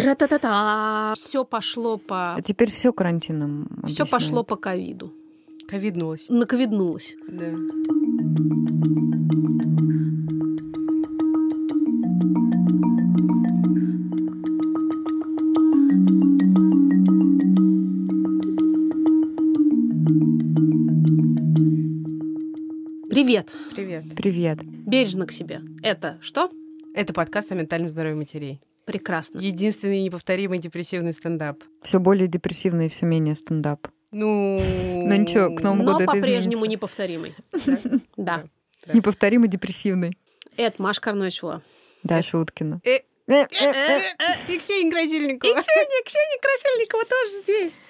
Тра-та-та-та. Все пошло по... А теперь все карантином. Все пошло по ковиду. Ковиднулась. Наковиднулось. Да. Привет. Привет. Привет. Бережно к себе. Это что? Это подкаст о ментальном здоровье матерей. Прекрасно. Единственный неповторимый депрессивный стендап. Все более депрессивный и все менее стендап. Ну, Ну ничего, к Новому Но году это по-прежнему неповторимый. Да. Неповторимый депрессивный. Это Маша Карночева. Даша Уткина. Э, Э, э. И Ксения Красильникова. Ксения, Ксения Красильникова тоже здесь.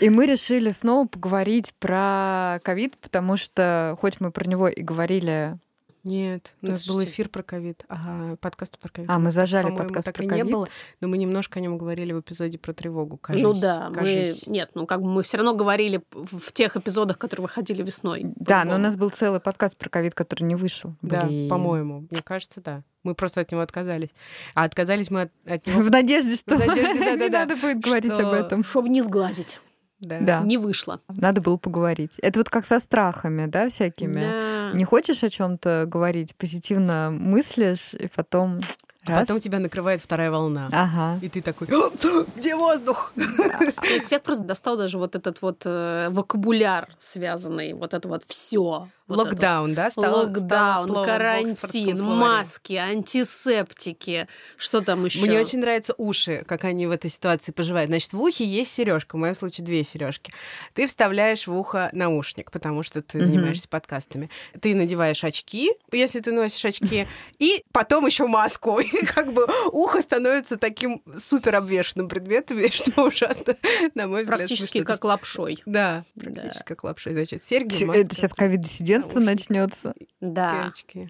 И мы решили снова поговорить про ковид, потому что, хоть мы про него и говорили... Нет, у нас был эфир про ковид. Ага, подкаст про ковид. А, мы зажали подкаст так про ковид. не было, но мы немножко о нем говорили в эпизоде про тревогу, кажись. Ну да, мы... кажись. Нет, ну как бы мы все равно говорили в тех эпизодах, которые выходили весной. Да, но у нас был целый подкаст про ковид, который не вышел. Да, по-моему. Мне кажется, да. Мы просто от него отказались. А отказались мы от, от него... В надежде, что В надежде, не надо будет говорить об этом. Чтобы не сглазить. Да. Да. Не вышло. Надо было поговорить. Это вот как со страхами, да, всякими. Да. Не хочешь о чем-то говорить, позитивно мыслишь, и потом А потом тебя накрывает вторая волна. Ага. И ты такой, «А, где воздух? Нет, всех просто достал даже вот этот вот э, вокабуляр связанный, вот это вот все. Локдаун, да? стало- стало Локдаун, в карантин, маски, антисептики, что там еще? Мне очень нравятся уши, как они в этой ситуации поживают. Значит, в ухе есть сережка, в моем случае две сережки. Ты вставляешь в ухо наушник, потому что ты занимаешься подкастами. Ты надеваешь очки, если ты носишь очки, и потом еще маску. И как бы ухо становится таким супер обвешенным предметом, что ужасно, на мой взгляд. Практически как лапшой. Да, практически как лапша. Значит, серьги, маска, Это сейчас ковид-диссидентство наушники. начнется. Да. очки.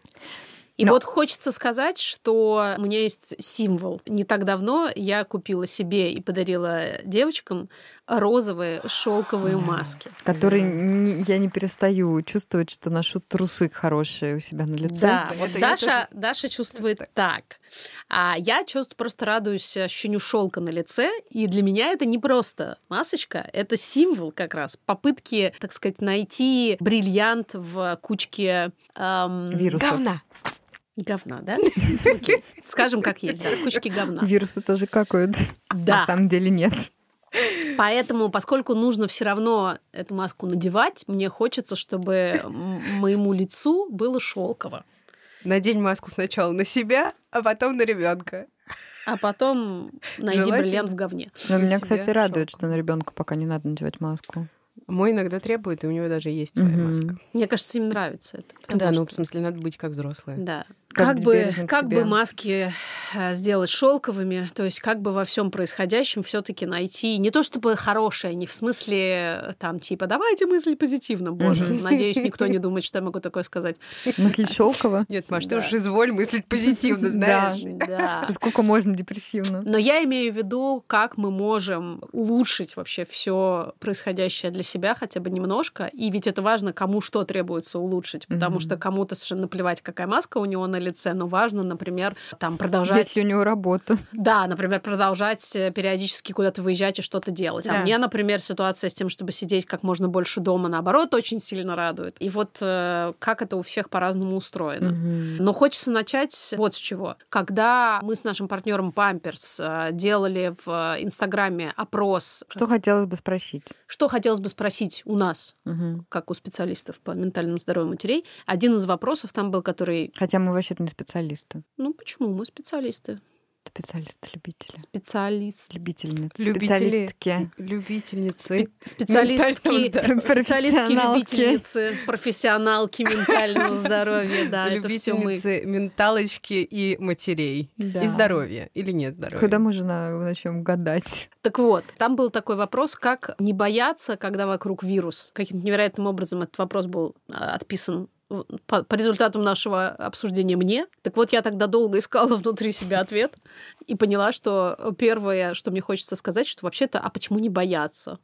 И Но- вот хочется сказать, что у меня есть символ. Не так давно я купила себе и подарила девочкам розовые шелковые маски. Который не- я не перестаю чувствовать, что ношу трусы хорошие у себя на лице. Да, вот это я Даша, Даша чувствует так. А я чувствую, просто радуюсь ощущению шелка на лице. И для меня это не просто масочка, это символ как раз попытки, так сказать, найти бриллиант в кучке эм, Вирусов. Говна. Говна, да? Окей. Скажем, как есть, да, в кучке говна. Вирусы тоже какают. Да. На самом деле нет. Поэтому, поскольку нужно все равно эту маску надевать, мне хочется, чтобы моему лицу было шелково. Надень маску сначала на себя, а потом на ребенка. А потом найди Желательно. бриллиант в говне. Но На меня, кстати, радует, что на ребенка пока не надо надевать маску. Мой иногда требует, и у него даже есть своя Мгм. маска. Мне кажется, им нравится это. Да, ну, что- в смысле, надо быть как взрослая. Да. Как Как, бы, как бы маски э, сделать шелковыми, то есть как бы во всем происходящем все-таки найти не то чтобы хорошее, не в смысле э, там типа давайте мыслить позитивно, боже, Мгм. надеюсь никто не думает, что я могу такое сказать. Мыслить шелково. Нет, Маш, Да. ты уж изволь мыслить позитивно, знаешь. Да. Сколько можно депрессивно. Но я имею в виду, как мы можем улучшить вообще все происходящее для себя хотя бы немножко. И ведь это важно, кому что требуется улучшить, потому что кому-то совершенно наплевать, какая маска у него на лице, но важно, например, там продолжать... Если у него работа. Да, например, продолжать э, периодически куда-то выезжать и что-то делать. А Да. мне, например, ситуация с тем, чтобы сидеть как можно больше дома, наоборот, очень сильно радует. И вот э, как это у всех по-разному устроено. Мгм. Но хочется начать вот с чего. Когда мы с нашим партнером Памперс э, делали в Инстаграме опрос, Что хотелось бы спросить? что хотелось бы спросить у нас, Мгм. как у специалистов по ментальному здоровью матерей, один из вопросов там был, который, Хотя мы вообще-то не специалисты. ну почему мы специалисты, Специалисты-любители. специалист, Любительницы. Любители, Специалистки. любительницы. специалистки, Профессионалки. любительницы, профессионалки ментального здоровья, да. Любительницы менталочки и матерей. Да. И здоровья. Или нет здоровья. Же на- начнем гадать? Так вот, там был такой вопрос, как не бояться, когда вокруг вирус. Каким-то невероятным образом этот вопрос был а, отписан по, по результатам нашего обсуждения мне. Так вот, я тогда долго искала внутри себя ответ и поняла, что первое, что мне хочется сказать, что вообще-то, а почему не бояться?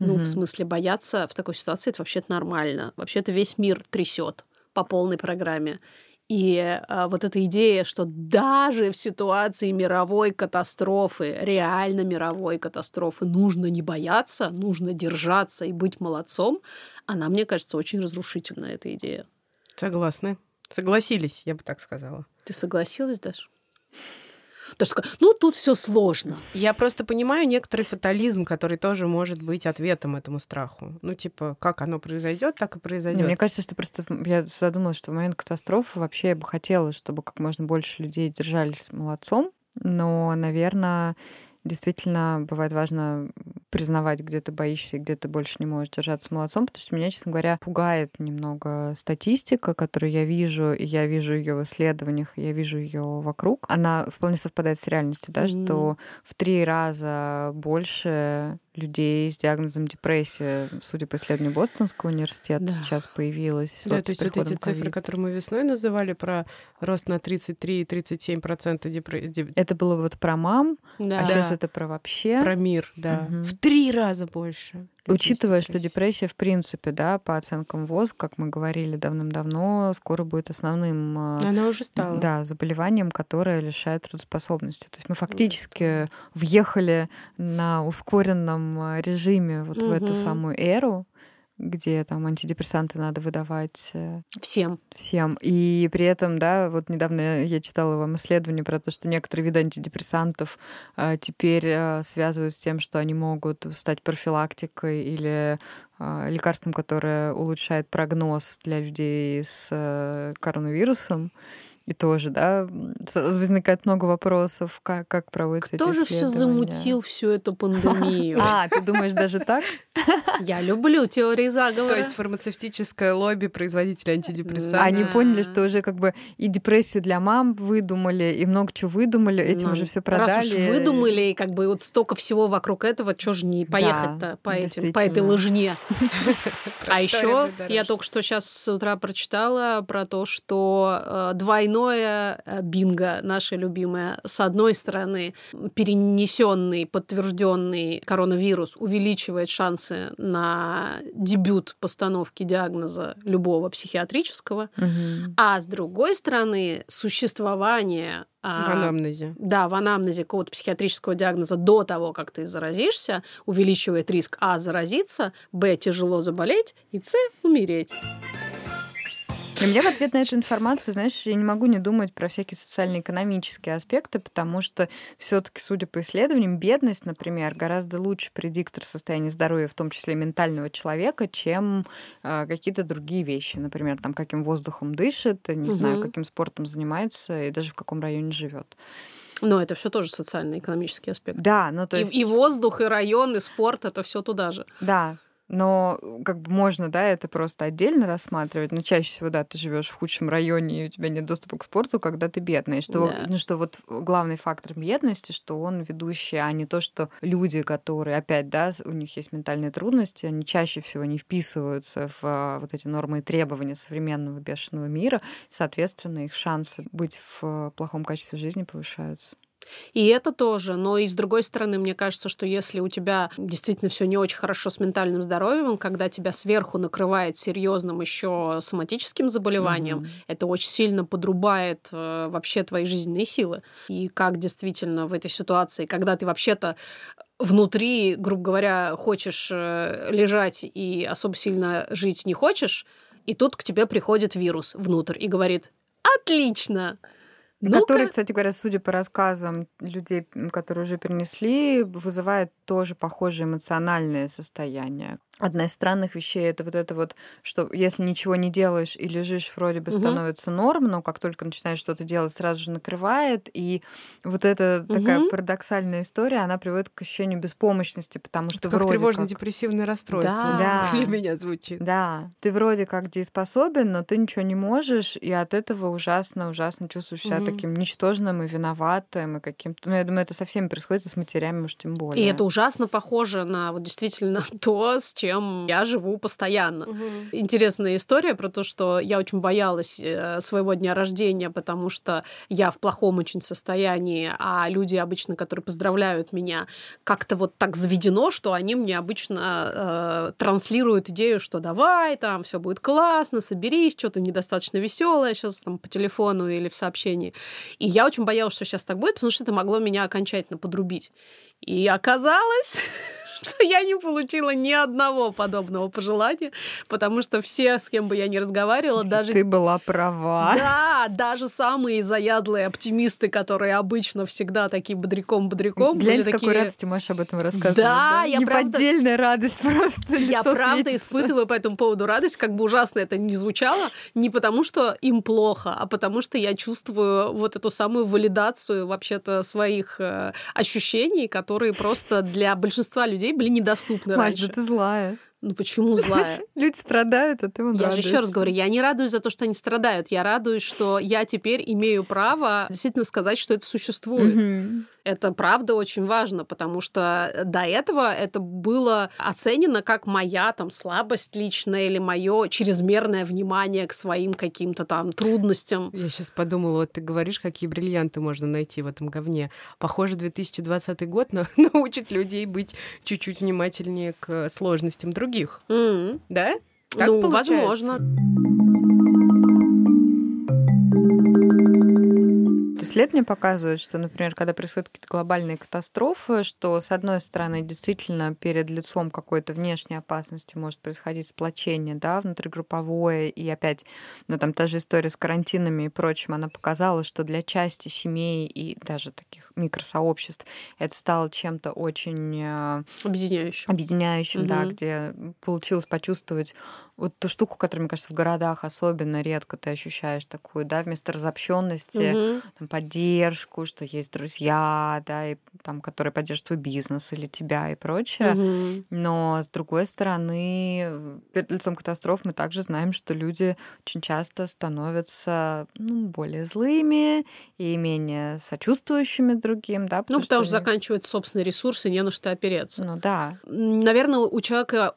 Ну, Мгм. в смысле, бояться в такой ситуации это вообще-то нормально. Вообще-то весь мир трясет по полной программе. И а, вот эта идея, что даже в ситуации мировой катастрофы, реально мировой катастрофы, нужно не бояться, нужно держаться и быть молодцом, она, мне кажется, очень разрушительная, эта идея. Согласны. Согласились, я бы так сказала. Ты согласилась, Даша? Даже ну, тут все сложно. Я просто понимаю некоторый фатализм, который тоже может быть ответом этому страху. Ну, типа, как оно произойдет, так и произойдет. Мне кажется, что просто я задумалась, что в момент катастрофы вообще я бы хотела, чтобы как можно больше людей держались молодцом. Но, наверное, действительно бывает важно признавать, где ты боишься и где ты больше не можешь держаться молодцом, потому что меня, честно говоря, пугает немного статистика, которую я вижу, и я вижу ее в исследованиях, я вижу ее вокруг. Она вполне совпадает с реальностью, да, mm-hmm. что в три раза больше людей с диагнозом депрессия, судя по исследованию Бостонского университета, да. сейчас появилась. Да, вот то есть вот эти COVID. цифры, которые мы весной называли, про рост на 33-37% депрессии. Это было вот про мам, да. а да. сейчас это про вообще. Про мир, да. Угу. В три раза больше. Учитывая, что депрессия, в принципе, да, по оценкам ВОЗ, как мы говорили давным-давно, скоро будет основным а, Она уже стала. Да, заболеванием, которое лишает трудоспособности. То есть мы фактически въехали на ускоренном а, режиме вот угу. в эту самую эру где там антидепрессанты надо выдавать э, всем. Всем. И при этом, да, вот недавно я читала вам исследование про то, что некоторые виды антидепрессантов э, теперь э, связывают с тем, что они могут стать профилактикой или лекарством, которое улучшает прогноз для людей с э, коронавирусом. И тоже, да, сразу возникает много вопросов, как, как проводятся Кто эти же все замутил всю эту пандемию? А, ты думаешь даже так? Я люблю теории заговора. То есть фармацевтическое лобби производителей антидепрессантов. Они поняли, что уже как бы и депрессию для мам выдумали, и много чего выдумали, этим уже все продали. Раз уж выдумали, и как бы вот столько всего вокруг этого, что же не поехать-то по, этим, по этой лыжне. А еще я только что сейчас с утра прочитала про то, что э, двойной двойное э, бинго, наше любимое. С одной стороны, перенесенный, подтвержденный коронавирус увеличивает шансы на дебют постановки диагноза любого психиатрического, угу. а с другой стороны, существование а, в анамнезе. Да, в анамнезе какого-то психиатрического диагноза до того, как ты заразишься, увеличивает риск А заразиться, Б тяжело заболеть и С умереть. И мне в ответ на эту информацию, знаешь, я не могу не думать про всякие социально-экономические аспекты, потому что все-таки, судя по исследованиям, бедность, например, гораздо лучше предиктор состояния здоровья, в том числе ментального человека, чем э, какие-то другие вещи. Например, там, каким воздухом дышит, не угу. знаю, каким спортом занимается и даже в каком районе живет. Но это все тоже социально-экономический аспект. Да, ну то есть... И, и воздух, и район, и спорт, это все туда же. Да, но как бы можно, да, это просто отдельно рассматривать, но чаще всего, да, ты живешь в худшем районе, и у тебя нет доступа к спорту, когда ты бедный. Что, да. ну, что вот главный фактор бедности, что он ведущий, а не то, что люди, которые, опять, да, у них есть ментальные трудности, они чаще всего не вписываются в а, вот эти нормы и требования современного бешеного мира, соответственно, их шансы быть в плохом качестве жизни повышаются. И это тоже. Но и с другой стороны, мне кажется, что если у тебя действительно все не очень хорошо с ментальным здоровьем, когда тебя сверху накрывает серьезным еще соматическим заболеванием, mm-hmm. это очень сильно подрубает э, вообще твои жизненные силы. И как действительно в этой ситуации, когда ты вообще-то внутри, грубо говоря, хочешь э, лежать и особо сильно жить не хочешь, и тут к тебе приходит вирус внутрь и говорит, отлично, ну который, кстати говоря, судя по рассказам людей, которые уже перенесли, вызывает тоже похожее эмоциональное состояние. Одна из странных вещей это вот это вот, что если ничего не делаешь и лежишь, вроде бы угу. становится норм, но как только начинаешь что-то делать, сразу же накрывает. И вот эта угу. такая парадоксальная история, она приводит к ощущению беспомощности, потому что это как вроде тревожно-депрессивное как... расстройство да. для меня звучит. Да, ты вроде как дееспособен, но ты ничего не можешь, и от этого ужасно, ужасно чувствуешь себя угу. таким ничтожным и виноватым, и каким-то... Ну, я думаю, это со всеми происходит, и с матерями уж тем более. И это ужасно похоже на вот действительно то, с чем чем я живу постоянно. Мгм. Интересная история про то, что я очень боялась э, своего дня рождения, потому что я в плохом очень состоянии, а люди обычно, которые поздравляют меня, как-то вот так заведено, что они мне обычно э, транслируют идею, что давай, там все будет классно, соберись, что-то недостаточно веселое сейчас там по телефону или в сообщении. И я очень боялась, что сейчас так будет, потому что это могло меня окончательно подрубить. И оказалось, что я не получила ни одного подобного пожелания, потому что все, с кем бы я ни разговаривала, даже... Ты была права. Да, даже самые заядлые оптимисты, которые обычно всегда такие бодряком-бодряком, Глянь, с какой такие... радостью Маша об этом рассказывает. Да, я правда- Неподдельная радость просто. Я правда светится. испытываю по этому поводу радость, как бы ужасно это ни звучало, не потому что им плохо, а потому что я чувствую вот эту самую валидацию вообще-то своих э, ощущений, которые просто для большинства людей были недоступны Маш, раньше. да ты злая. Ну почему злая? Люди страдают, а ты вон Я же еще раз говорю, я не радуюсь за то, что они страдают. Я радуюсь, что я теперь имею право действительно сказать, что это существует. Мгм. Это правда очень важно, потому что до этого это было оценено как моя там слабость личная или мое чрезмерное внимание к своим каким-то там трудностям. Я сейчас подумала, вот ты говоришь, какие бриллианты можно найти в этом говне. Похоже, 2020 год на- научит людей быть чуть-чуть внимательнее к сложностям других. М, Да? Так ну, получается? возможно. Исследования показывают, что, например, когда происходят какие-то глобальные катастрофы, что, с одной стороны, действительно перед лицом какой-то внешней опасности может происходить сплочение, да, внутригрупповое, и опять, ну, там та же история с карантинами и прочим, она показала, что для части семей и даже таких микросообществ это стало чем-то очень э, Объединяющим. объединяющим, да, Мгм. где получилось почувствовать вот ту штуку, которую, мне кажется, в городах особенно редко ты ощущаешь такую, да, вместо разобщенности, Мгм. там, поддержку, что есть друзья, да, и там, которые поддерживают твой бизнес или тебя и прочее. Мгм. Но с другой стороны, э, перед лицом катастроф мы также знаем, что люди очень часто становятся ну, более злыми и менее сочувствующими другим, да, Ну, потому что они- заканчиваются собственные ресурсы, не на что опереться. Ну да, Наверное, у человека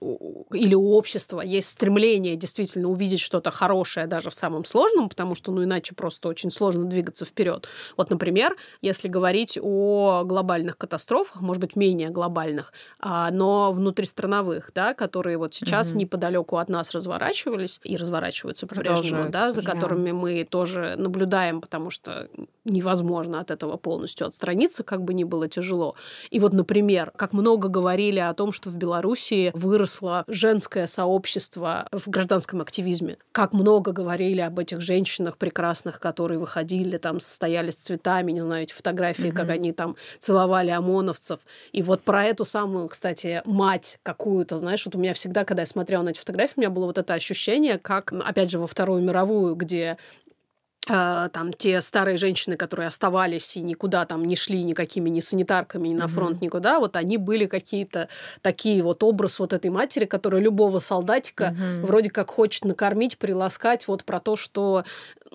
или у общества есть стремление действительно увидеть что-то хорошее даже в самом сложном, потому что, ну, иначе просто очень сложно двигаться вперед. Вот, например, если говорить о глобальных катастрофах, может быть, менее глобальных, а, но внутристрановых, да, которые вот сейчас Мгм. неподалеку от нас разворачивались и разворачиваются по-прежнему, да, за которыми мы тоже наблюдаем, потому что невозможно от этого полностью отстраниться, как бы ни было тяжело. И вот, например, как много говорили о том, что в Белоруссии выросло женское сообщество в гражданском активизме. Как много говорили об этих женщинах прекрасных, которые выходили, там, стояли с цветами, не знаю, эти фотографии, как Мгм. они там целовали ОМОНовцев. И вот про эту самую, кстати, мать какую-то, знаешь, вот у меня всегда, когда я смотрела на эти фотографии, у меня было вот это ощущение, как, опять же, во Вторую мировую, где там те старые женщины, которые оставались и никуда там не шли никакими ни санитарками, ни на фронт, никуда, вот они были какие-то такие вот образ вот этой матери, которая любого солдатика Мгм. вроде как хочет накормить, приласкать, вот про то, что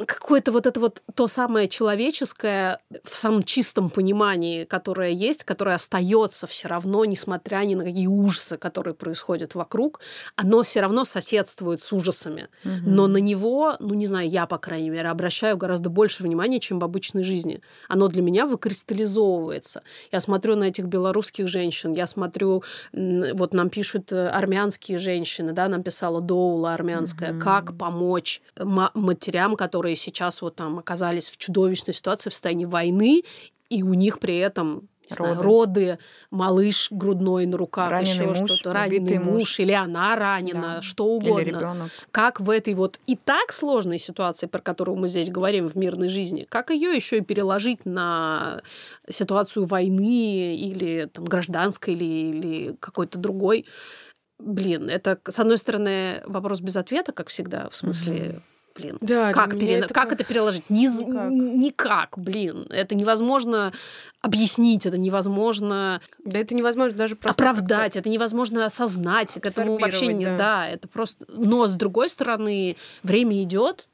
какое-то вот это вот то самое человеческое в самом чистом понимании, которое есть, которое остается все равно, несмотря ни на какие ужасы, которые происходят вокруг, оно все равно соседствует с ужасами. Мгм. Но на него, ну не знаю, я, по крайней мере, обращаю гораздо больше внимания, чем в обычной жизни. Оно для меня выкристаллизовывается. Я смотрю на этих белорусских женщин, я смотрю, вот нам пишут э, армянские женщины, да, нам писала Доула армянская, Мгм. как помочь ма- матерям, которые сейчас вот там оказались в чудовищной ситуации, в состоянии войны, и у них при этом не знаю, Роды. роды, малыш грудной на руках, Раненый еще муж, что-то, раненый муж, муж. или она ранена, Да. что Или угодно ребенок. как в этой вот и так сложной ситуации, про которую мы здесь говорим в мирной жизни, как ее еще и переложить на ситуацию войны или там, гражданской или, или какой-то другой. Блин, это, с одной стороны, вопрос без ответа, как всегда, в смысле, блин, Да, как, перена- это как это переложить? Ни- Никак. Никак, блин. Это невозможно объяснить, это невозможно Да это невозможно даже просто оправдать, это невозможно осознать, к этому вообще не да. да. это просто. Но с другой стороны, время идет,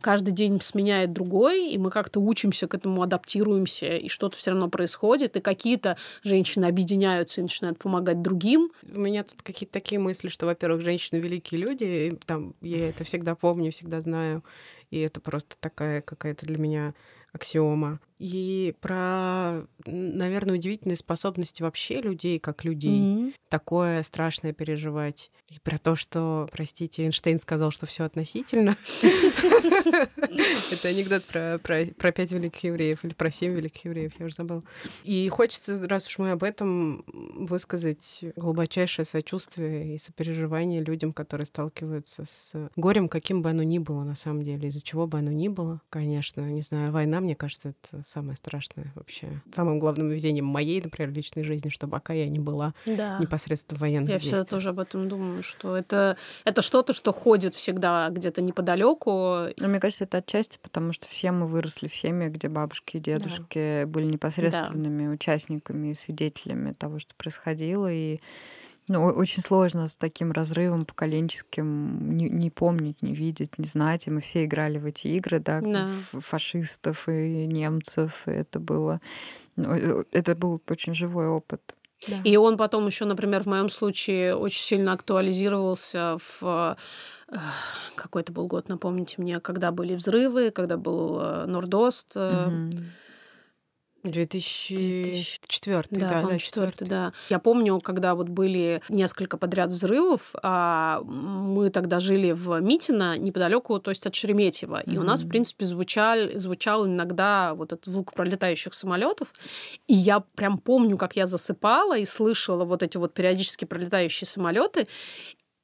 каждый день сменяет другой, и мы как-то учимся к этому, адаптируемся, и что-то все равно происходит, и какие-то женщины объединяются и начинают помогать другим. У меня тут какие-то такие мысли, что, во-первых, женщины великие люди, и там я это всегда помню, всегда знаю, и это просто такая какая-то для меня аксиома. И про, наверное, удивительные способности вообще людей, как людей. Mm-hmm. Такое страшное переживать. И про то, что, простите, Эйнштейн сказал, что все относительно. Это анекдот про, пять великих евреев или про семь великих евреев, я уже забыла. И хочется, раз уж мы об этом, высказать глубочайшее сочувствие и сопереживание людям, которые сталкиваются с горем, каким бы оно ни было на самом деле, из-за чего бы оно ни было. Конечно, не знаю, война, мне кажется, это самое страшное вообще. Самым главным везением моей, например, личной жизни, что пока я не была да. непосредственно в военных Я всегда тоже об этом думаю, что это, это что-то, что ходит всегда где-то неподалеку. Но мне кажется, это отчасти потому, что все мы выросли в семье, где бабушки и дедушки да. были непосредственными да. участниками и свидетелями того, что происходило, и ну, очень сложно с таким разрывом поколенческим не, не помнить, не видеть, не знать. И мы все играли в эти игры, да, да. фашистов и немцев. И это было, ну, э, это был очень живой опыт. Да. И он потом еще, например, в моем случае очень сильно актуализировался в э, какой это был год, напомните мне, когда были взрывы, когда был э, Нордост. Угу. 2004, да, да, да, 4, да. Я помню, когда вот были несколько подряд взрывов, а мы тогда жили в Митино, неподалеку, то есть от Шереметьево, mm-hmm. и у нас, в принципе, звучал, звучал иногда вот этот звук пролетающих самолетов, и я прям помню, как я засыпала и слышала вот эти вот периодически пролетающие самолеты,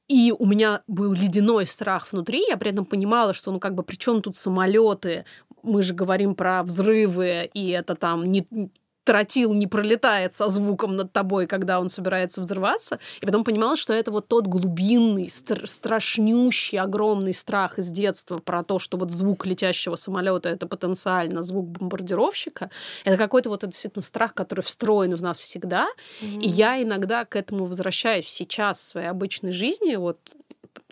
и у меня был ледяной страх внутри, я при этом понимала, что, ну, как бы, при чем тут самолеты? Мы же говорим про взрывы, и это там не тротил не пролетает со звуком над тобой, когда он собирается взрываться. И потом понимала, что это вот тот глубинный, стр- страшнющий, огромный страх из детства про то, что вот звук летящего самолета это потенциально звук бомбардировщика. Это какой-то вот действительно страх, который встроен в нас всегда. Mm-hmm. И я иногда к этому возвращаюсь сейчас в своей обычной жизни. Вот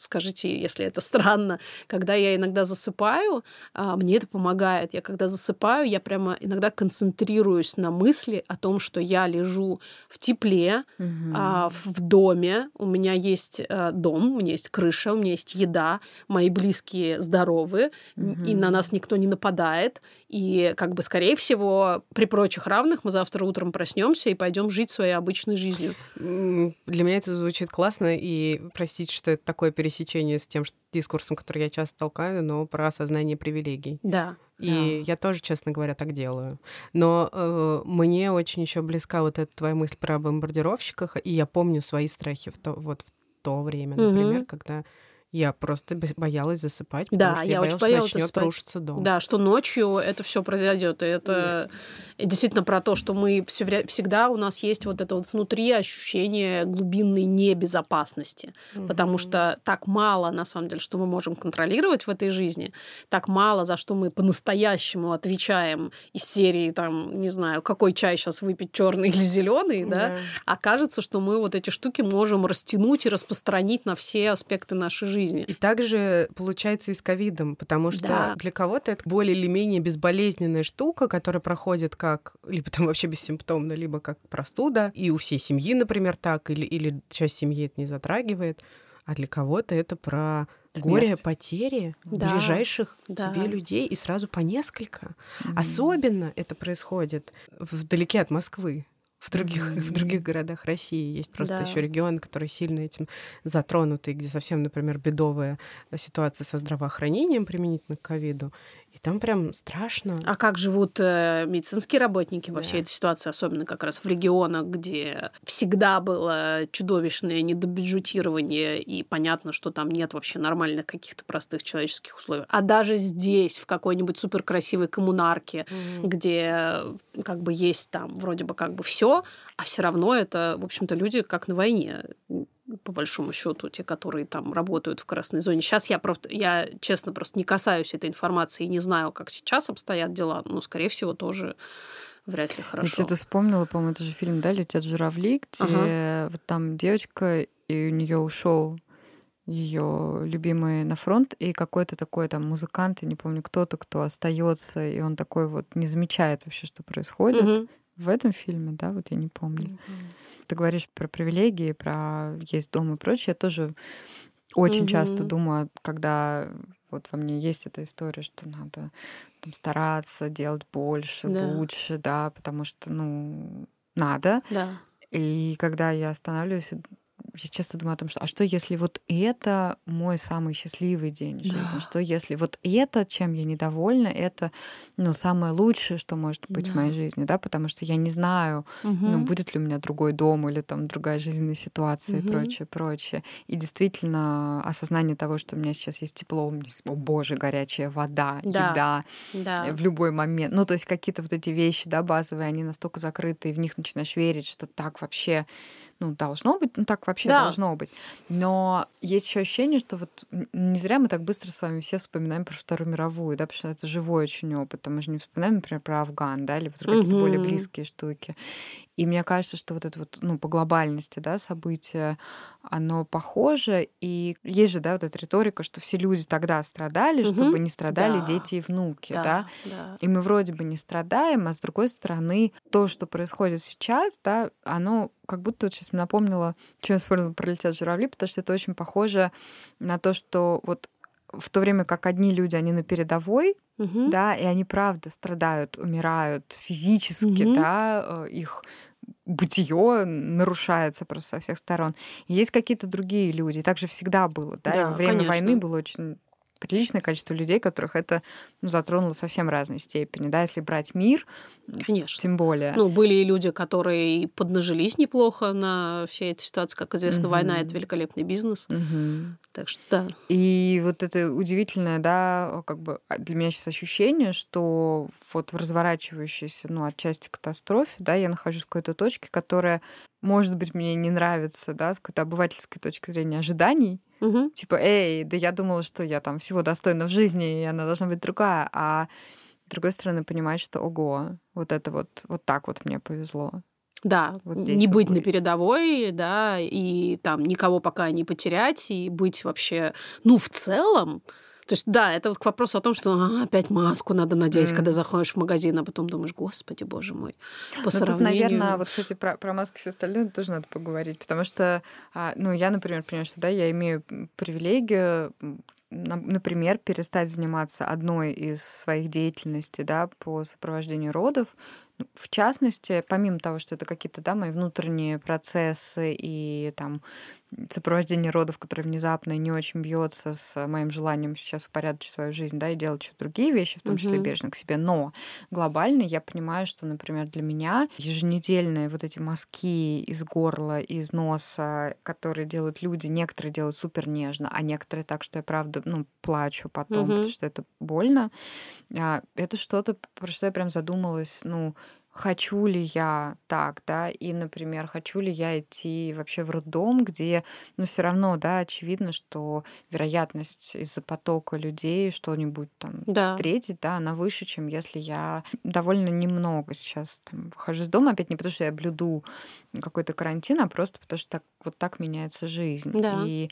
скажите, если это странно, когда я иногда засыпаю, а, мне это помогает. Я когда засыпаю, я прямо иногда концентрируюсь на мысли о том, что я лежу в тепле, угу. в доме, у меня есть э, дом, у меня есть крыша, у меня есть еда, мои близкие здоровы, угу. и на нас никто не нападает. И как бы, скорее всего, при прочих равных мы завтра утром проснемся и пойдем жить своей обычной жизнью. Для меня это звучит классно, и простите, что это такое пересечение с тем дискурсом, который я часто толкаю, но про осознание привилегий. Да. И да. я тоже, честно говоря, так делаю. Но э, мне очень еще близка вот эта твоя мысль про бомбардировщиках, и я помню свои страхи в то, вот в то время, например, угу. когда я просто боялась засыпать, потому да, что я, я боялась, очень боялась что начнет рушиться дом. Да, что ночью это все произойдет. И это Нет. действительно про то, что мы все, всегда у нас есть вот это вот внутри ощущение глубинной небезопасности. Угу. Потому что так мало, на самом деле, что мы можем контролировать в этой жизни, так мало, за что мы по-настоящему отвечаем из серии, там, не знаю, какой чай сейчас выпить, черный или зеленый, да? да. А кажется, что мы вот эти штуки можем растянуть и распространить на все аспекты нашей жизни жизни. И также получается и с ковидом, потому что да. для кого-то это более или менее безболезненная штука, которая проходит как либо там вообще бессимптомно, либо как простуда. И у всей семьи, например, так, или, или часть семьи это не затрагивает. А для кого-то это про Смерть. горе потери да. ближайших да. тебе людей и сразу по несколько. Mm-hmm. Особенно это происходит вдалеке от Москвы в других, mm-hmm. в других городах России. Есть просто да. еще регионы, которые сильно этим затронуты, где совсем, например, бедовая ситуация со здравоохранением применительно к ковиду. И там прям страшно. А как живут э, медицинские работники во да. всей этой ситуации, особенно как раз в регионах, где всегда было чудовищное недобюджетирование, и понятно, что там нет вообще нормальных каких-то простых человеческих условий. А даже здесь, в какой-нибудь суперкрасивой коммунарке, mm-hmm. где как бы есть там вроде бы как бы все, а все равно это, в общем-то, люди как на войне по большому счету, те, которые там работают в красной зоне. Сейчас я просто, я честно просто не касаюсь этой информации и не знаю, как сейчас обстоят дела, но, скорее всего, тоже вряд ли хорошо. Я что-то вспомнила, по-моему, это же фильм, да, «Летят журавли», где ага. вот там девочка, и у нее ушел ее любимый на фронт, и какой-то такой там музыкант, я не помню, кто-то, кто остается, и он такой вот не замечает вообще, что происходит. Мгм. В этом фильме, да, вот я не помню. Ты говоришь про привилегии, про есть дом и прочее. Я тоже очень часто Мгм. думаю, когда вот во мне есть эта история, что надо там, стараться, делать больше, Да. лучше, да, потому что, ну, надо. Да. И когда я останавливаюсь, я часто думаю о том, что а что если вот это мой самый счастливый день в жизни? Да. Что если вот это, чем я недовольна, это ну, самое лучшее, что может быть в Да. моей жизни, да, потому что я не знаю, ну, Мгм. будет ли у меня другой дом или там другая жизненная ситуация Мгм. и прочее, прочее. И действительно осознание того, что у меня сейчас есть тепло, у меня есть, о боже, горячая вода, Да. еда, Да. в любой момент. Ну, то есть какие-то вот эти вещи, да, базовые, они настолько закрыты, и в них начинаешь верить, что так вообще ну, должно быть, ну, так вообще Да. должно быть. Но есть еще ощущение, что вот не зря мы так быстро с вами все вспоминаем про Вторую мировую, да, потому что это живой очень опыт. А Мы же не вспоминаем, например, про Афган, да, или вот какие-то более Мгм. близкие штуки. И мне кажется, что вот это вот, ну, по глобальности, да, событие, оно похоже. И есть же, да, вот эта риторика, что все люди тогда страдали, Мгм. чтобы не страдали Да. дети и внуки, да. Да. Да. И мы вроде бы не страдаем, а с другой стороны, то, что происходит сейчас, да, оно как будто вот сейчас напомнило, чем я вспомнила пролетят журавли, потому что это очень похоже на то, что вот в то время как одни люди, они на передовой, Мгм. да, и они правда страдают, умирают физически, Мгм. да, э, их бытие нарушается просто со всех сторон. И есть какие-то другие люди. И так же всегда было, да, и Да, во время конечно. войны было очень приличное количество людей, которых это ну, затронуло в совсем разной степени. Да, если брать мир, Конечно. тем более. Ну, были и люди, которые поднажились неплохо на всей этой ситуации. Как известно, война — Мгм. это великолепный бизнес. Мгм. Так что да. И вот это удивительное, да, как бы а, для меня сейчас ощущение, что вот в разворачивающейся, ну, отчасти катастрофе, да, я нахожусь в какой-то точке, которая, может быть, мне не нравится, да, с какой-то обывательской точки зрения ожиданий. Мгм. Типа, эй, да я думала, что я там всего достойна в жизни, и она должна быть другая. А с другой стороны, понимать, что, ого, вот это вот, вот так вот мне повезло. Да, Вот не вот быть на быть. передовой, да, и там никого пока не потерять, и быть вообще, ну, в целом. То есть, да, это вот к вопросу о том, что «А, опять маску надо надеть, М. когда заходишь в магазин, а потом думаешь, господи, боже мой. По Ну, тут, сравнению... наверное, вот, кстати, про, про маски и все остальное тоже надо поговорить, потому что, а, ну, я, например, понимаю, что, да, я имею привилегию, например, перестать заниматься одной из своих деятельностей, да, по сопровождению родов, Ну, в частности, помимо того, что это какие-то, да, мои внутренние процессы и там сопровождение родов, которое внезапно не очень бьется с моим желанием сейчас упорядочить свою жизнь, да, и делать еще другие вещи, в том числе и Мгм. бережно к себе. Но глобально я понимаю, что, например, для меня еженедельные вот эти мазки из горла, из носа, которые делают люди, некоторые делают супер нежно, а некоторые так, что я правда, ну, плачу потом, Мгм. потому что это больно. А, Это что-то, про что я прям задумалась, ну, хочу ли я так, да, и, например, хочу ли я идти вообще в роддом, где, ну, все равно, да, очевидно, что вероятность из-за потока людей что-нибудь там Да. встретить, да, она выше, чем если я довольно немного сейчас там выхожу из дома, опять не потому, что я блюду какой-то карантин, а просто потому, что так, вот так меняется жизнь. Да. И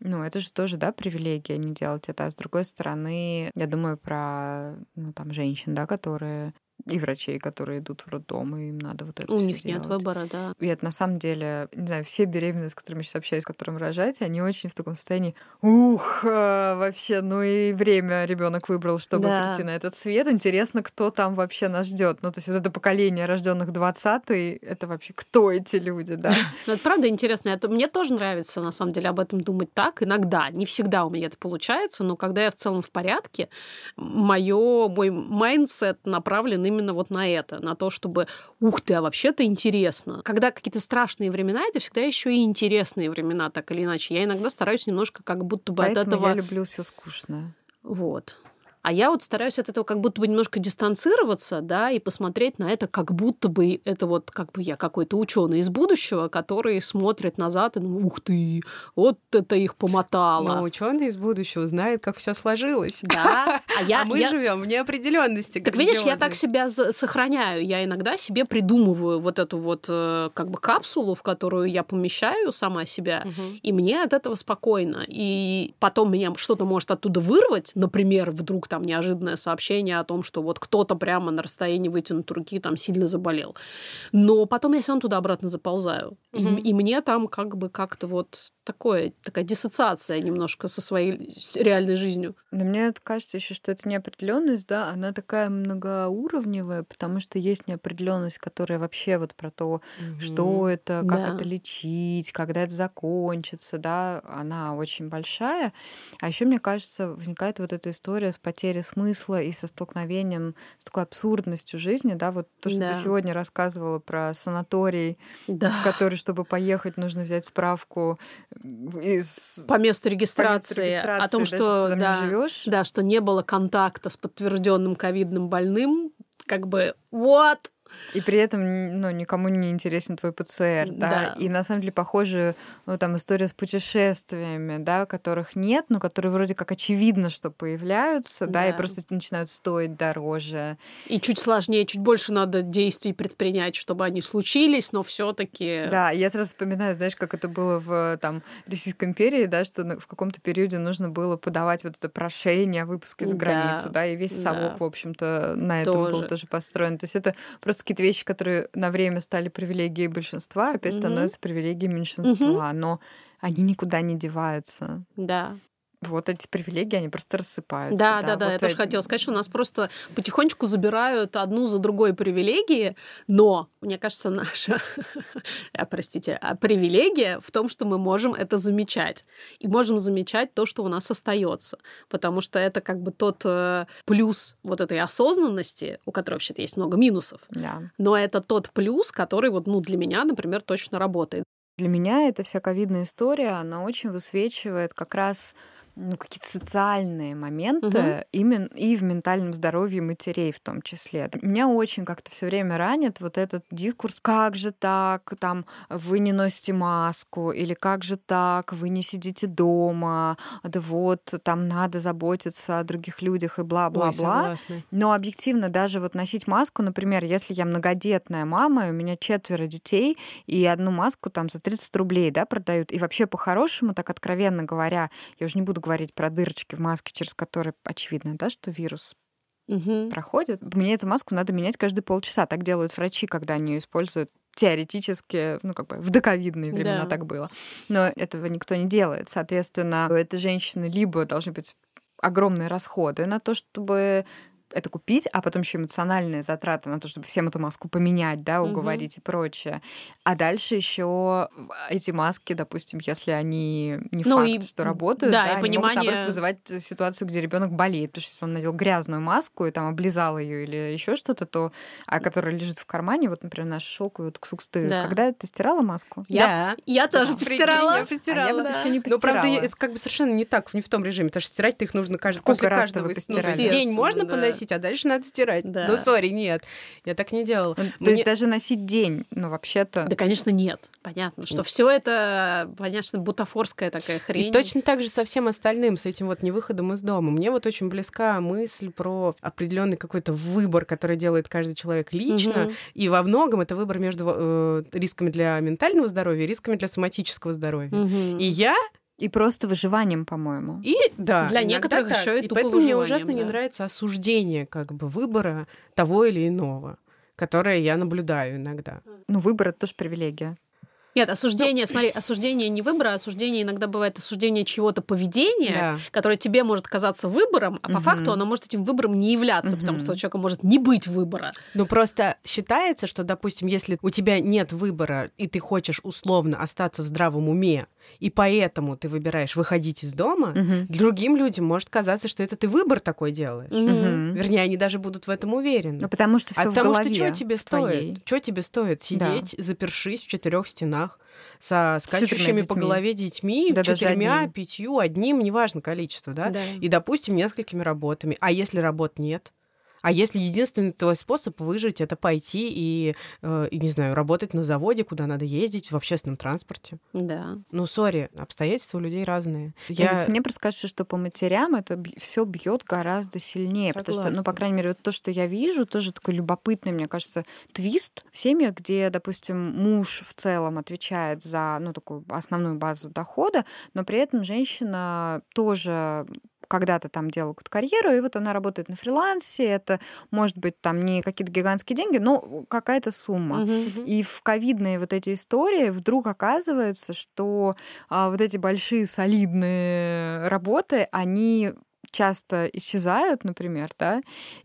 ну, это же тоже, да, привилегия не делать это. А с другой стороны, я думаю про, ну, там, женщин, да, которые и врачей, которые идут в роддом, и им надо вот это У них нет делать. выбора, да. И это на самом деле, не знаю, все беременные, с которыми я сейчас общаюсь, которым рожать, они очень в таком состоянии, ух, а, вообще, ну и время ребенок выбрал, чтобы Да. прийти на этот свет. Интересно, кто там вообще нас ждет. Ну, то есть вот это поколение рожденных 20 это вообще кто эти люди, да? Ну, это правда интересно. Это, мне тоже нравится, на самом деле, об этом думать так. Иногда. Не всегда у меня это получается, но когда я в целом в порядке, моё, мой mindset направлен именно вот на это, на то, чтобы, ух ты, а вообще-то интересно. Когда какие-то страшные времена, это всегда еще и интересные времена, так или иначе. Я иногда стараюсь немножко как будто бы Поэтому от этого... я люблю все скучное. Вот. А я вот стараюсь от этого как будто бы немножко дистанцироваться, да, и посмотреть на это, как будто бы это вот как бы я какой-то ученый из будущего, который смотрит назад и думает, ух ты, вот это их помотало. Но ученый из будущего знает, как все сложилось. Да, а, я, а мы я... живем в неопределенности. Так видишь, я так себя сохраняю. Я иногда себе придумываю вот эту вот э, как бы капсулу, в которую я помещаю сама себя, угу. и мне от этого спокойно. И потом меня что-то может оттуда вырвать, например, вдруг там неожиданное сообщение о том, что вот кто-то прямо на расстоянии вытянутой руки там сильно заболел. Но потом я все равно туда обратно заползаю. Угу. И, и мне там как бы как-то вот такое, такая диссоциация немножко со своей реальной жизнью. Да мне кажется еще, что эта неопределенность, да, она такая многоуровневая, потому что есть неопределенность, которая вообще вот про то, угу. что это, как да. это лечить, когда это закончится, да, она очень большая. А еще мне кажется, возникает вот эта история с потерей смысла и со столкновением с такой абсурдностью жизни, да, вот то, что да. ты сегодня рассказывала про санаторий, да. в который, чтобы поехать, нужно взять справку из... по месту регистрации, по месту регистрации о том, да, что, что да, живешь. да, что не было контакта с подтвержденным ковидным больным, как бы вот и при этом ну, никому не интересен твой ПЦР, да? да. И на самом деле похоже, ну, там история с путешествиями, да, которых нет, но которые вроде как очевидно, что появляются, да, да и просто начинают стоить дороже. И чуть сложнее, чуть больше надо действий предпринять, чтобы они случились, но все таки Да, я сразу вспоминаю, знаешь, как это было в там, Российской империи, да, что в каком-то периоде нужно было подавать вот это прошение о выпуске за границу, да, да и весь совок, да. в общем-то, на этом тоже. был тоже построен. То есть это просто какие-то вещи, которые на время стали привилегией большинства, опять угу. становятся привилегией меньшинства, угу. но они никуда не деваются. Да вот эти привилегии, они просто рассыпаются. Да, да, да, да вот я тоже хотела сказать, что у нас просто потихонечку забирают одну за другой привилегии, но, мне кажется, наша, а, простите, а привилегия в том, что мы можем это замечать. И можем замечать то, что у нас остается. Потому что это как бы тот э, плюс вот этой осознанности, у которой вообще-то есть много минусов. Да. Но это тот плюс, который вот, ну, для меня, например, точно работает. Для меня эта вся ковидная история, она очень высвечивает как раз ну, какие-то социальные моменты угу. именно и в ментальном здоровье матерей в том числе. Меня очень как-то все время ранит вот этот дискурс, как же так, там, вы не носите маску, или как же так, вы не сидите дома, да вот, там надо заботиться о других людях и бла-бла-бла. Но объективно даже вот носить маску, например, если я многодетная мама, и у меня четверо детей, и одну маску там за 30 рублей, да, продают, и вообще по-хорошему, так откровенно говоря, я уже не буду говорить про дырочки в маске, через которые очевидно, да, что вирус угу. проходит. Мне эту маску надо менять каждые полчаса. Так делают врачи, когда они ее используют теоретически, ну, как бы в доковидные времена да. так было. Но этого никто не делает. Соответственно, у этой женщины либо должны быть огромные расходы на то, чтобы это купить, а потом еще эмоциональные затраты на то, чтобы всем эту маску поменять, да, уговорить угу. и прочее. А дальше еще эти маски, допустим, если они не ну факт, и, что работают, да, да, и они понимание... могут, наоборот, вызывать ситуацию, где ребенок болеет, потому что если он надел грязную маску и там облизал ее или еще что-то, то, а которая лежит в кармане, вот, например, наша шелковая вот ксукс, ты да. когда ты стирала маску? Я, да. Я тоже да. постирала. Я постирала. А я вот да. еще не постирала. Но, правда, это как бы совершенно не так, не в том режиме, потому что стирать-то их нужно каждый, после каждого. Ну, день можно да. поносить, а дальше надо стирать. Да. Ну, сори, нет. Я так не делала. Ну, Мне... То есть даже носить день, ну, вообще-то... Да, конечно, нет. Понятно, что все это, конечно, бутафорская такая хрень. И точно так же со всем остальным, с этим вот невыходом из дома. Мне вот очень близка мысль про определенный какой-то выбор, который делает каждый человек лично. Угу. И во многом это выбор между э, рисками для ментального здоровья и рисками для соматического здоровья. Угу. И я и просто выживанием, по-моему. И да. Для некоторых так. еще и, и поэтому мне ужасно да. не нравится осуждение как бы выбора того или иного, которое я наблюдаю иногда. Ну, выбор это тоже привилегия. Нет, осуждение, ну, смотри, осуждение не выбора, осуждение иногда бывает осуждение чего-то поведения, да. которое тебе может казаться выбором, а угу. по факту оно может этим выбором не являться, угу. потому что у человека может не быть выбора. Ну просто считается, что, допустим, если у тебя нет выбора, и ты хочешь условно остаться в здравом уме, и поэтому ты выбираешь выходить из дома, угу. другим людям может казаться, что это ты выбор такой делаешь. Угу. Вернее, они даже будут в этом уверены. Ну, потому что все а в потому голове что что тебе твоей. стоит? Что тебе стоит сидеть, да. запершись в четырех стенах? со скачущими по голове детьми, Да, четырьмя, одним. пятью, одним, неважно количество, да? Да. И, допустим, несколькими работами. А если работ нет? А если единственный твой способ выжить это пойти и, э, и, не знаю, работать на заводе, куда надо ездить, в общественном транспорте? Да. Ну, сори, обстоятельства у людей разные. Я... Вот мне просто кажется, что по матерям это все бьет гораздо сильнее. Потому что, ну, Согласна. по крайней мере, вот то, что я вижу, тоже такой любопытный, мне кажется, твист в семьях, где, допустим, муж в целом отвечает за ну, такую основную базу дохода, но при этом женщина тоже когда-то там делала какую-то карьеру, и вот она работает на фрилансе, это может быть там не какие-то гигантские деньги, но какая-то сумма. Мгм. И в ковидные вот эти истории вдруг оказывается, что а, вот эти большие солидные работы, они часто исчезают, например, да,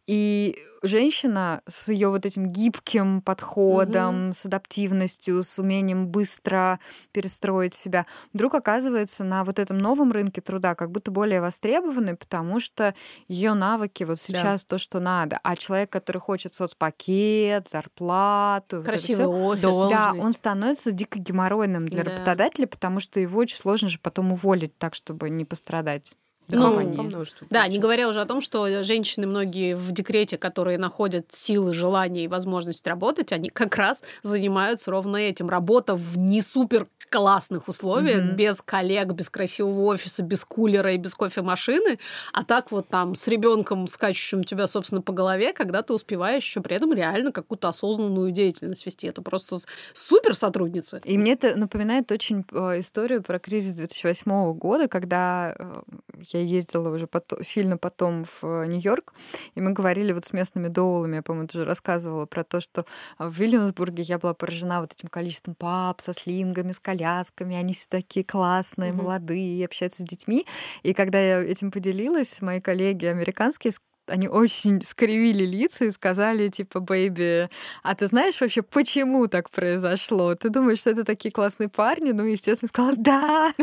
и женщина с ее вот этим гибким подходом, с адаптивностью, с умением быстро перестроить себя, вдруг оказывается на вот этом новом рынке труда как будто более востребованной, потому что ее навыки вот сейчас то, что надо. А человек, который хочет соцпакет, зарплату, вот Красивый всё, офис. Должность. да, он становится дико геморройным для Да. работодателя, потому что его очень сложно же потом уволить так, чтобы не пострадать. Да, Ну, по- по множеству Да, не говоря уже о том, что женщины многие в декрете, которые находят силы, желание и возможность работать, они как раз занимаются ровно этим. Работа в не супер классных условиях, Мгм. без коллег, без красивого офиса, без кулера и без кофемашины, а так вот там с ребенком, скачущим у тебя, собственно, по голове, когда ты успеваешь еще при этом реально какую-то осознанную деятельность вести. Это просто супер сотрудницы. И мне это напоминает очень э, историю про кризис 2008 года, когда э, я ездила уже пото- сильно потом в Нью-Йорк, и мы говорили вот с местными доулами, я, по-моему, тоже рассказывала про то, что э, в Вильямсбурге я была поражена вот этим количеством пап со слингами, с колясками, они все такие классные, Мгм. молодые, общаются с детьми. И когда я этим поделилась, мои коллеги американские они очень скривили лица и сказали, типа, baby, а ты знаешь вообще, почему так произошло? Ты думаешь, что это такие классные парни? Ну, естественно, сказала, да.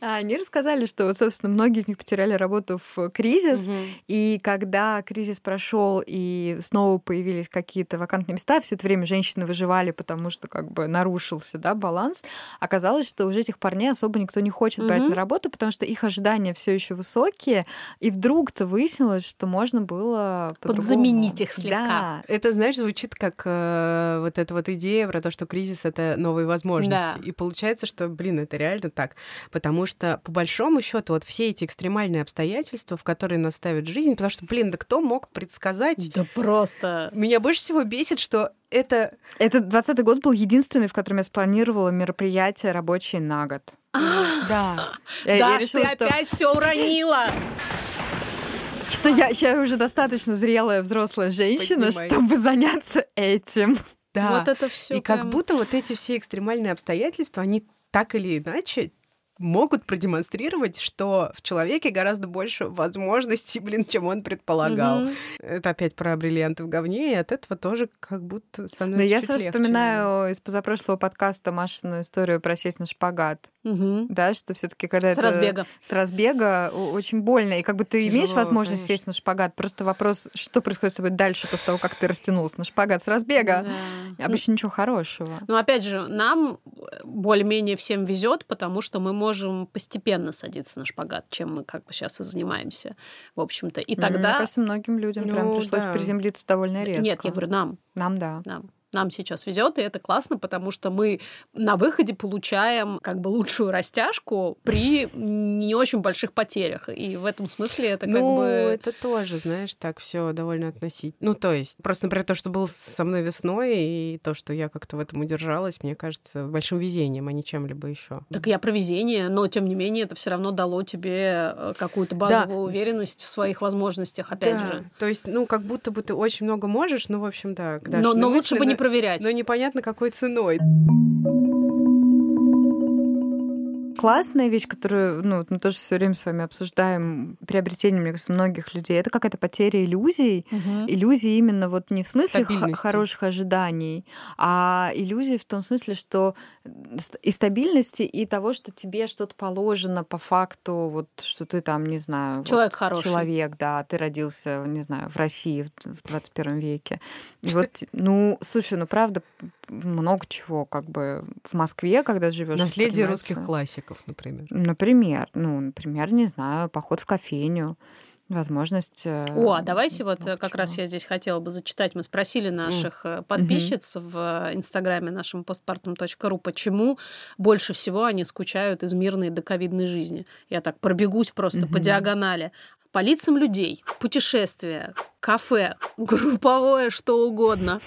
А они рассказали, что, вот, собственно, многие из них потеряли работу в кризис, и когда кризис прошел и снова появились какие-то вакантные места, все это время женщины выживали, потому что как бы нарушился да, баланс, оказалось, что уже этих парней особо никто не хочет брать на работу, потому что их ожидания все еще высокие, и вдруг-то выяснилось, что можно было. Подзаменить их слегка. Да. Это, знаешь, звучит как э, вот эта вот идея про то, что кризис — это новые возможности. Да. И получается, что, блин, это реально так. Потому что, по большому счету, вот все эти экстремальные обстоятельства, в которые нас ставит жизнь, потому что, блин, да кто мог предсказать? Да просто... Меня больше всего бесит, что это... Этот 20 год был единственный, в котором я спланировала мероприятие рабочие на год. Да. Я, я Даш, решила, ты что, опять все уронила! Что я, я уже достаточно зрелая взрослая женщина, Поднимай. чтобы заняться этим. Да. Вот это все И как будто вот эти все экстремальные обстоятельства, они так или иначе могут продемонстрировать, что в человеке гораздо больше возможностей, блин, чем он предполагал. Это опять про бриллианты в говне, и от этого тоже как будто Но становится я чуть сразу легче. вспоминаю из позапрошлого подкаста Машину историю про сесть на шпагат. Да, что все таки когда С это разбега. с разбега очень больно. И как бы ты Тяжело, имеешь возможность конечно. сесть на шпагат. Просто вопрос, что происходит с тобой дальше после того, как ты растянулся на шпагат с разбега. Да. Обычно ничего хорошего. Ну, опять же, нам более-менее всем везет, потому что мы можем постепенно садиться на шпагат, чем мы как бы сейчас и занимаемся, в общем-то. И Мне тогда... кажется, многим людям прям Ну, пришлось да. приземлиться довольно резко. Нет, я говорю, нам. Нам да. нам. Нам сейчас везет, и это классно, потому что мы на выходе получаем как бы лучшую растяжку при не очень больших потерях. И в этом смысле это как ну, бы... это тоже, знаешь, так все довольно относительно. Ну, то есть, просто, например, то, что было со мной весной, и то, что я как-то в этом удержалась, мне кажется, большим везением, а не чем-либо еще. Так я про везение, но тем не менее это все равно дало тебе э, какую-то базовую уверенность в своих возможностях, опять да, же. то есть, ну, как будто бы ты очень много можешь, ну, в общем, да. Даша, но, но лучше бы не проверять. Но непонятно, какой ценой. Классная вещь, которую ну, вот мы тоже все время с вами обсуждаем, приобретение, мне кажется, многих людей, это какая-то потеря иллюзий. Мгм. Иллюзии именно вот не в смысле хороших ожиданий, а иллюзии в том смысле, что и стабильности, и того, что тебе что-то положено по факту, вот что ты там, не знаю, вот Человек хороший. человек, да, ты родился, не знаю, в России в 21 веке. И вот, ну, слушай, ну правда, много чего, как бы в Москве, когда живешь. Наследие русских классиков, например. Например, ну, например, не знаю, поход в кофейню возможность. Э, О, а давайте вот э, как чего. раз я здесь хотела бы зачитать. Мы спросили наших mm. подписчиц mm-hmm. в инстаграме нашем postpartum.ru, по чему больше всего они скучают из мирной доковидной жизни. Я так пробегусь просто mm-hmm. по диагонали. По лицам людей, путешествия, кафе, групповое, что угодно.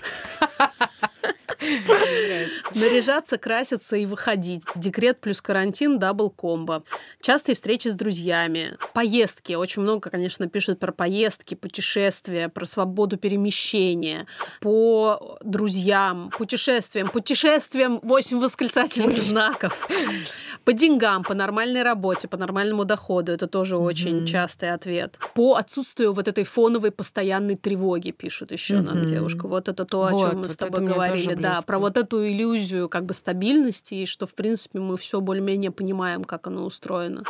Наряжаться, краситься и выходить. Декрет плюс карантин, double combo. Частые встречи с друзьями. Поездки. Очень много, конечно, пишут про поездки, путешествия, про свободу перемещения. По друзьям, путешествиям. Путешествиям 8 восклицательных знаков. По деньгам, по нормальной работе, по нормальному доходу. Это тоже очень частый ответ. По отсутствию вот этой фоновой постоянной тревоги, пишут еще нам девушка. Вот это то, о чем мы с тобой говорили. Да, да, про вот эту иллюзию как бы стабильности, и что, в принципе, мы все более-менее понимаем, как оно устроено.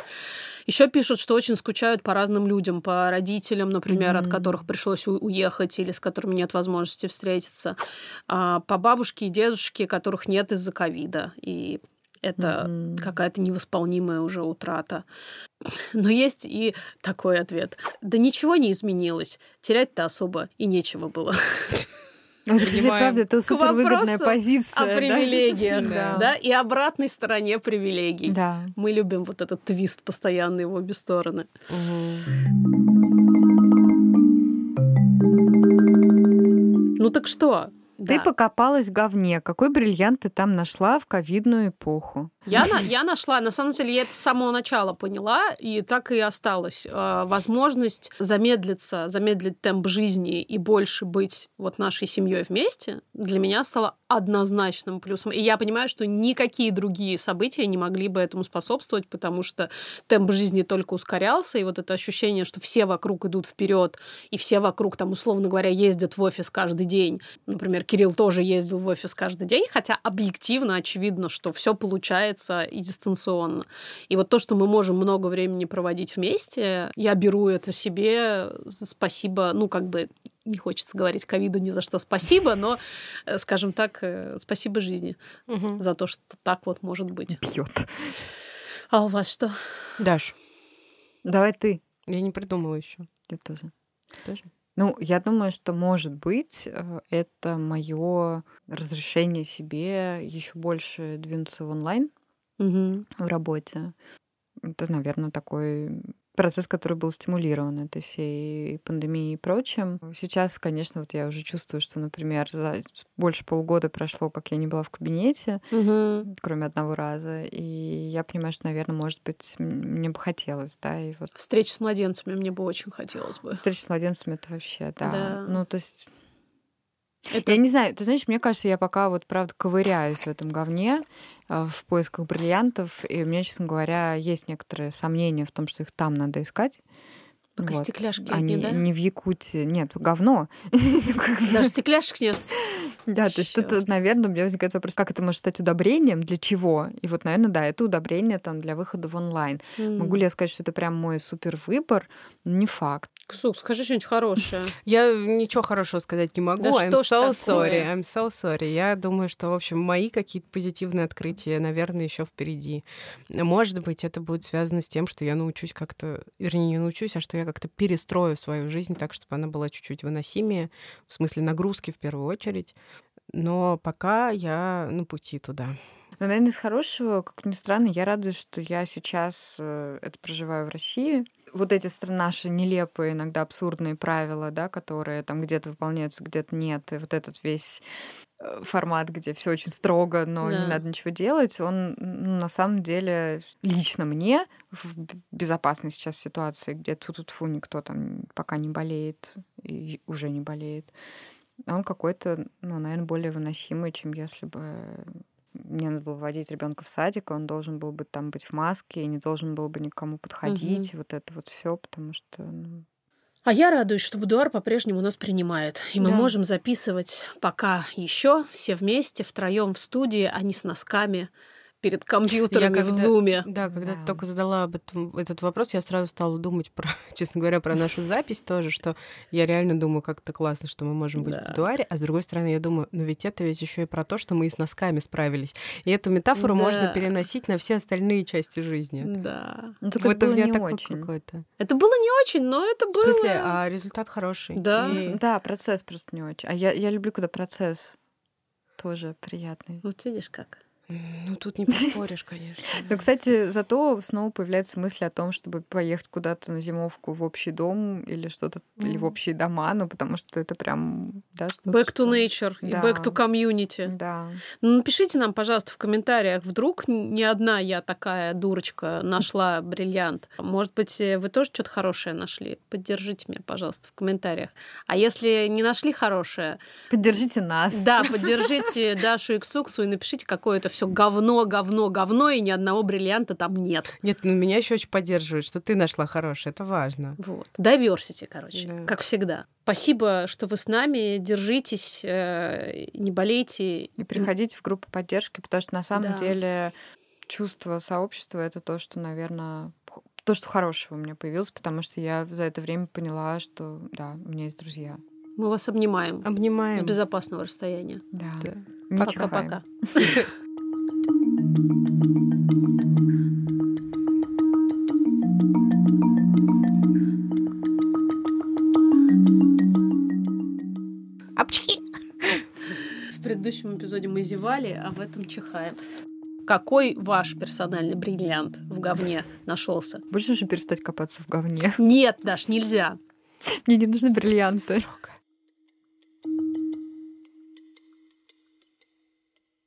Еще пишут, что очень скучают по разным людям, по родителям, например, mm-hmm. от которых пришлось уехать или с которыми нет возможности встретиться, а, по бабушке и дедушке, которых нет из-за ковида. И это mm-hmm. какая-то невосполнимая уже утрата. Но есть и такой ответ. Да ничего не изменилось. Терять-то особо и нечего было. Ну, это, правда, это супервыгодная позиция. О привилегиях, да. да, и обратной стороне привилегий. Да. Мы любим вот этот твист постоянный в обе стороны. Ну так что? Ты да. покопалась в говне. Какой бриллиант ты там нашла в ковидную эпоху? Я, на, я нашла, на самом деле, я это с самого начала поняла, и так и осталось. Э, возможность замедлиться, замедлить темп жизни и больше быть вот нашей семьей вместе для меня стала однозначным плюсом. И я понимаю, что никакие другие события не могли бы этому способствовать, потому что темп жизни только ускорялся, и вот это ощущение, что все вокруг идут вперед, и все вокруг, там, условно говоря, ездят в офис каждый день. Например, Кирилл тоже ездил в офис каждый день, хотя объективно очевидно, что все получается и дистанционно. И вот то, что мы можем много времени проводить вместе, я беру это себе. Спасибо, ну, как бы не хочется говорить ковиду ни за что спасибо, но, э, скажем так, э, спасибо жизни угу. за то, что так вот может быть. Бьет. А у вас что? Даш. Давай ты. Я не придумала еще. Я тоже. Тоже? Ну, я думаю, что, может быть, э, это мое разрешение себе еще больше двинуться в онлайн угу. в работе. Это, наверное, такой процесс, который был стимулирован этой всей пандемией и прочим. Сейчас, конечно, вот я уже чувствую, что, например, за больше полугода прошло, как я не была в кабинете, угу. кроме одного раза, и я понимаю, что, наверное, может быть, мне бы хотелось, да, и вот... Встреча с младенцами мне бы очень хотелось бы. Встреча с младенцами — это вообще, да. да. Ну, то есть это... Я не знаю, ты знаешь, мне кажется, я пока вот, правда, ковыряюсь в этом говне э, в поисках бриллиантов, и у меня, честно говоря, есть некоторые сомнения в том, что их там надо искать. Пока вот. стекляшки а не, да? не в Якутии. Нет, говно. Даже стекляшек нет. Да, то есть тут, наверное, у меня возникает вопрос, как это может стать удобрением, для чего? И вот, наверное, да, это удобрение там для выхода в онлайн. Могу ли я сказать, что это прям мой супер выбор? Не факт. Ксук, скажи что-нибудь хорошее. Я ничего хорошего сказать не могу. Да I'm so sorry. I'm so sorry. Я думаю, что, в общем, мои какие-то позитивные открытия, наверное, еще впереди. Может быть, это будет связано с тем, что я научусь как-то, вернее, не научусь, а что я как-то перестрою свою жизнь так, чтобы она была чуть-чуть выносимее, в смысле нагрузки в первую очередь. Но пока я на пути туда. Но, наверное, из хорошего, как ни странно, я радуюсь, что я сейчас э, это проживаю в России. Вот эти наши нелепые, иногда абсурдные правила, да, которые там где-то выполняются, где-то нет, и вот этот весь э, формат, где все очень строго, но да. не надо ничего делать, он ну, на самом деле лично мне в безопасной сейчас ситуации, где тут фу никто там пока не болеет и уже не болеет, он какой-то, ну, наверное, более выносимый, чем если бы мне надо было водить ребенка в садик, он должен был бы там быть в маске и не должен был бы никому подходить, угу. и вот это вот все, потому что ну... А я радуюсь, что Будуар по-прежнему нас принимает. И мы да. можем записывать пока еще все вместе, втроем в студии, а не с носками перед компьютерами Я в когда- зуме. Да, когда ты Да. только задала об этом, этот вопрос, я сразу стала думать про, честно говоря, про нашу запись тоже, что я реально думаю, как это классно, что мы можем быть Да. в будуаре, а с другой стороны, я думаю, ну ведь это ведь еще и про то, что мы и с носками справились. И эту метафору можно Да. переносить на все остальные части жизни. Да. Ну, только Вот это у было меня не такой очень. какой-то. Это было не очень, но это В было... смысле, а результат хороший. Да. И- Да, процесс просто не очень. А я, я люблю, когда процесс тоже приятный. Вот видишь как. Ну, тут не поспоришь, конечно. Ну, кстати, зато снова появляются мысли о том, чтобы поехать куда-то на зимовку в общий дом или что-то, или в общие дома, ну, потому что это прям, да, что Back to nature и back to community. Да. Ну, напишите нам, пожалуйста, в комментариях, вдруг не одна я такая дурочка нашла бриллиант. Может быть, э, вы тоже что-то хорошее нашли? Поддержите меня, пожалуйста, в комментариях. А если не нашли хорошее, Поддержите нас. да, поддержите Дашу и Ксуксу и напишите, какое это все говно, говно, говно, и ни одного бриллианта там нет. Нет, ну меня еще очень поддерживает, что ты нашла хорошее. Это важно. Вот. Diversity, короче, Да. как всегда. Спасибо, что вы с нами. Держитесь, э, не болейте. И приходите в группу поддержки, потому что на самом Да. деле чувство сообщества это то, что, наверное, то, что хорошего у меня появилось, потому что я за это время поняла, что да, у меня есть друзья. Мы вас обнимаем Обнимаем. с безопасного расстояния. Да. Да. Пока-пока. В предыдущем эпизоде мы зевали, а в этом чихаем. Какой ваш персональный бриллиант в говне нашелся? Будешь уже перестать копаться в говне? Нет, Даш, нельзя. Мне не нужны бриллианты.